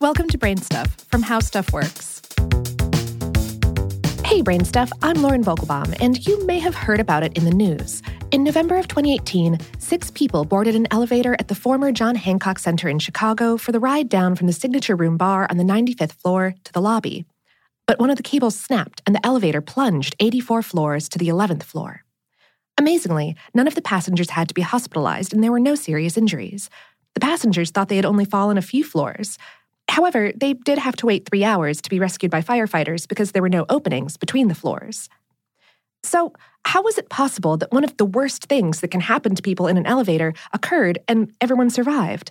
Welcome to BrainStuff from How Stuff Works. Hey, BrainStuff, I'm Lauren Vogelbaum, and you may have heard about it in the news. In November of 2018, six people boarded an elevator at the former John Hancock Center in Chicago for the ride down from the Signature Room bar on the 95th floor to the lobby. But one of the cables snapped and the elevator plunged 84 floors to the 11th floor. Amazingly, none of the passengers had to be hospitalized and there were no serious injuries. The passengers thought they had only fallen a few floors. However, they did have to wait three hours to be rescued by firefighters because there were no openings between the floors. So, how was it possible that one of the worst things that can happen to people in an elevator occurred and everyone survived?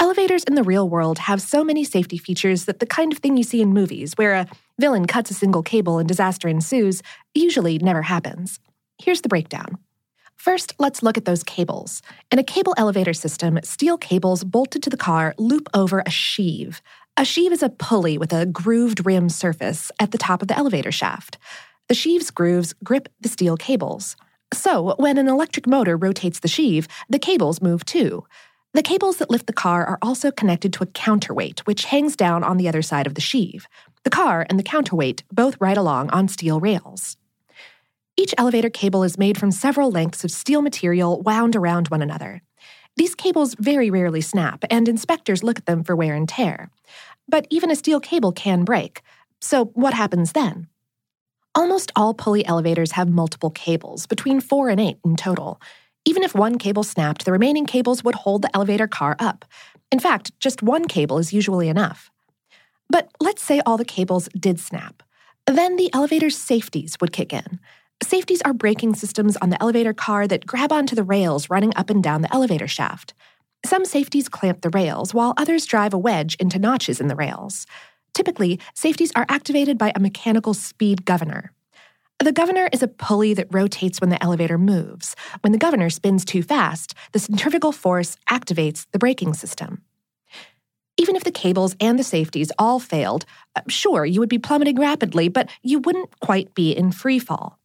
Elevators in the real world have so many safety features that the kind of thing you see in movies, where a villain cuts a single cable and disaster ensues, usually never happens. Here's the breakdown. First, let's look at those cables. In a cable elevator system, steel cables bolted to the car loop over a sheave. A sheave is a pulley with a grooved rim surface at the top of the elevator shaft. The sheave's grooves grip the steel cables. So, when an electric motor rotates the sheave, the cables move too. The cables that lift the car are also connected to a counterweight, which hangs down on the other side of the sheave. The car and the counterweight both ride along on steel rails. Each elevator cable is made from several lengths of steel material wound around one another. These cables very rarely snap, and inspectors look at them for wear and tear. But even a steel cable can break. So, what happens then? Almost all pulley elevators have multiple cables, between four and eight in total. Even if one cable snapped, the remaining cables would hold the elevator car up. In fact, just one cable is usually enough. But let's say all the cables did snap. Then the elevator's safeties would kick in. Safeties are braking systems on the elevator car that grab onto the rails running up and down the elevator shaft. Some safeties clamp the rails, while others drive a wedge into notches in the rails. Typically, safeties are activated by a mechanical speed governor. The governor is a pulley that rotates when the elevator moves. When the governor spins too fast, the centrifugal force activates the braking system. Even if the cables and the safeties all failed, uh, sure, you would be plummeting rapidly, but you wouldn't quite be in free fall.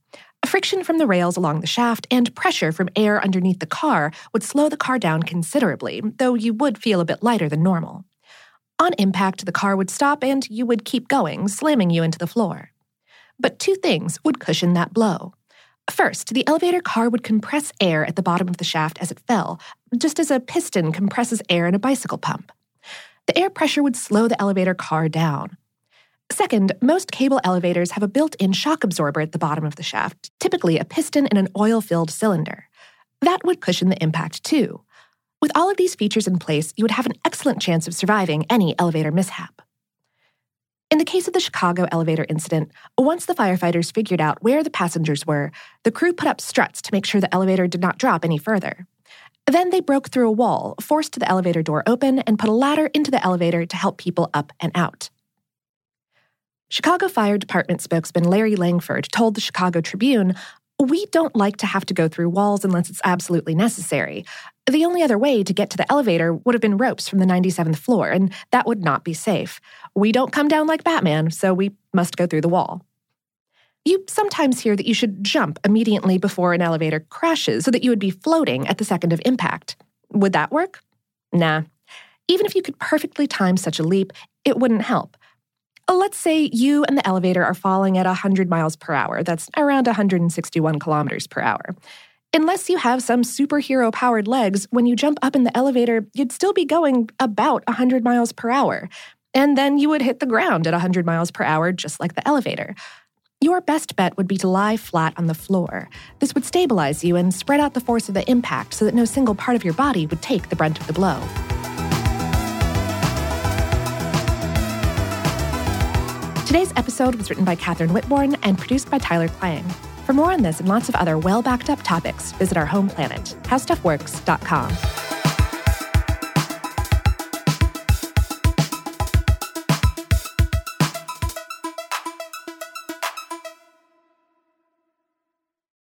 Friction from the rails along the shaft and pressure from air underneath the car would slow the car down considerably, though you would feel a bit lighter than normal. On impact, the car would stop and you would keep going, slamming you into the floor. But two things would cushion that blow. First, the elevator car would compress air at the bottom of the shaft as it fell, just as a piston compresses air in a bicycle pump. The air pressure would slow the elevator car down. Second, most cable elevators have a built in shock absorber at the bottom of the shaft, typically a piston in an oil filled cylinder. That would cushion the impact too. With all of these features in place, you would have an excellent chance of surviving any elevator mishap. In the case of the Chicago elevator incident, once the firefighters figured out where the passengers were, the crew put up struts to make sure the elevator did not drop any further. Then they broke through a wall, forced the elevator door open, and put a ladder into the elevator to help people up and out. Chicago Fire Department spokesman Larry Langford told the Chicago Tribune, We don't like to have to go through walls unless it's absolutely necessary. The only other way to get to the elevator would have been ropes from the 97th floor, and that would not be safe. We don't come down like Batman, so we must go through the wall. You sometimes hear that you should jump immediately before an elevator crashes so that you would be floating at the second of impact. Would that work? Nah. Even if you could perfectly time such a leap, it wouldn't help. Uh, let's say you and the elevator are falling at 100 miles per hour. That's around 161 kilometers per hour. Unless you have some superhero powered legs, when you jump up in the elevator, you'd still be going about 100 miles per hour. And then you would hit the ground at 100 miles per hour, just like the elevator. Your best bet would be to lie flat on the floor. This would stabilize you and spread out the force of the impact so that no single part of your body would take the brunt of the blow. Today's episode was written by Kathryn Whitbourne and produced by Tyler Klang. For more on this and lots of other well backed up topics, visit our home planet, howstuffworks.com.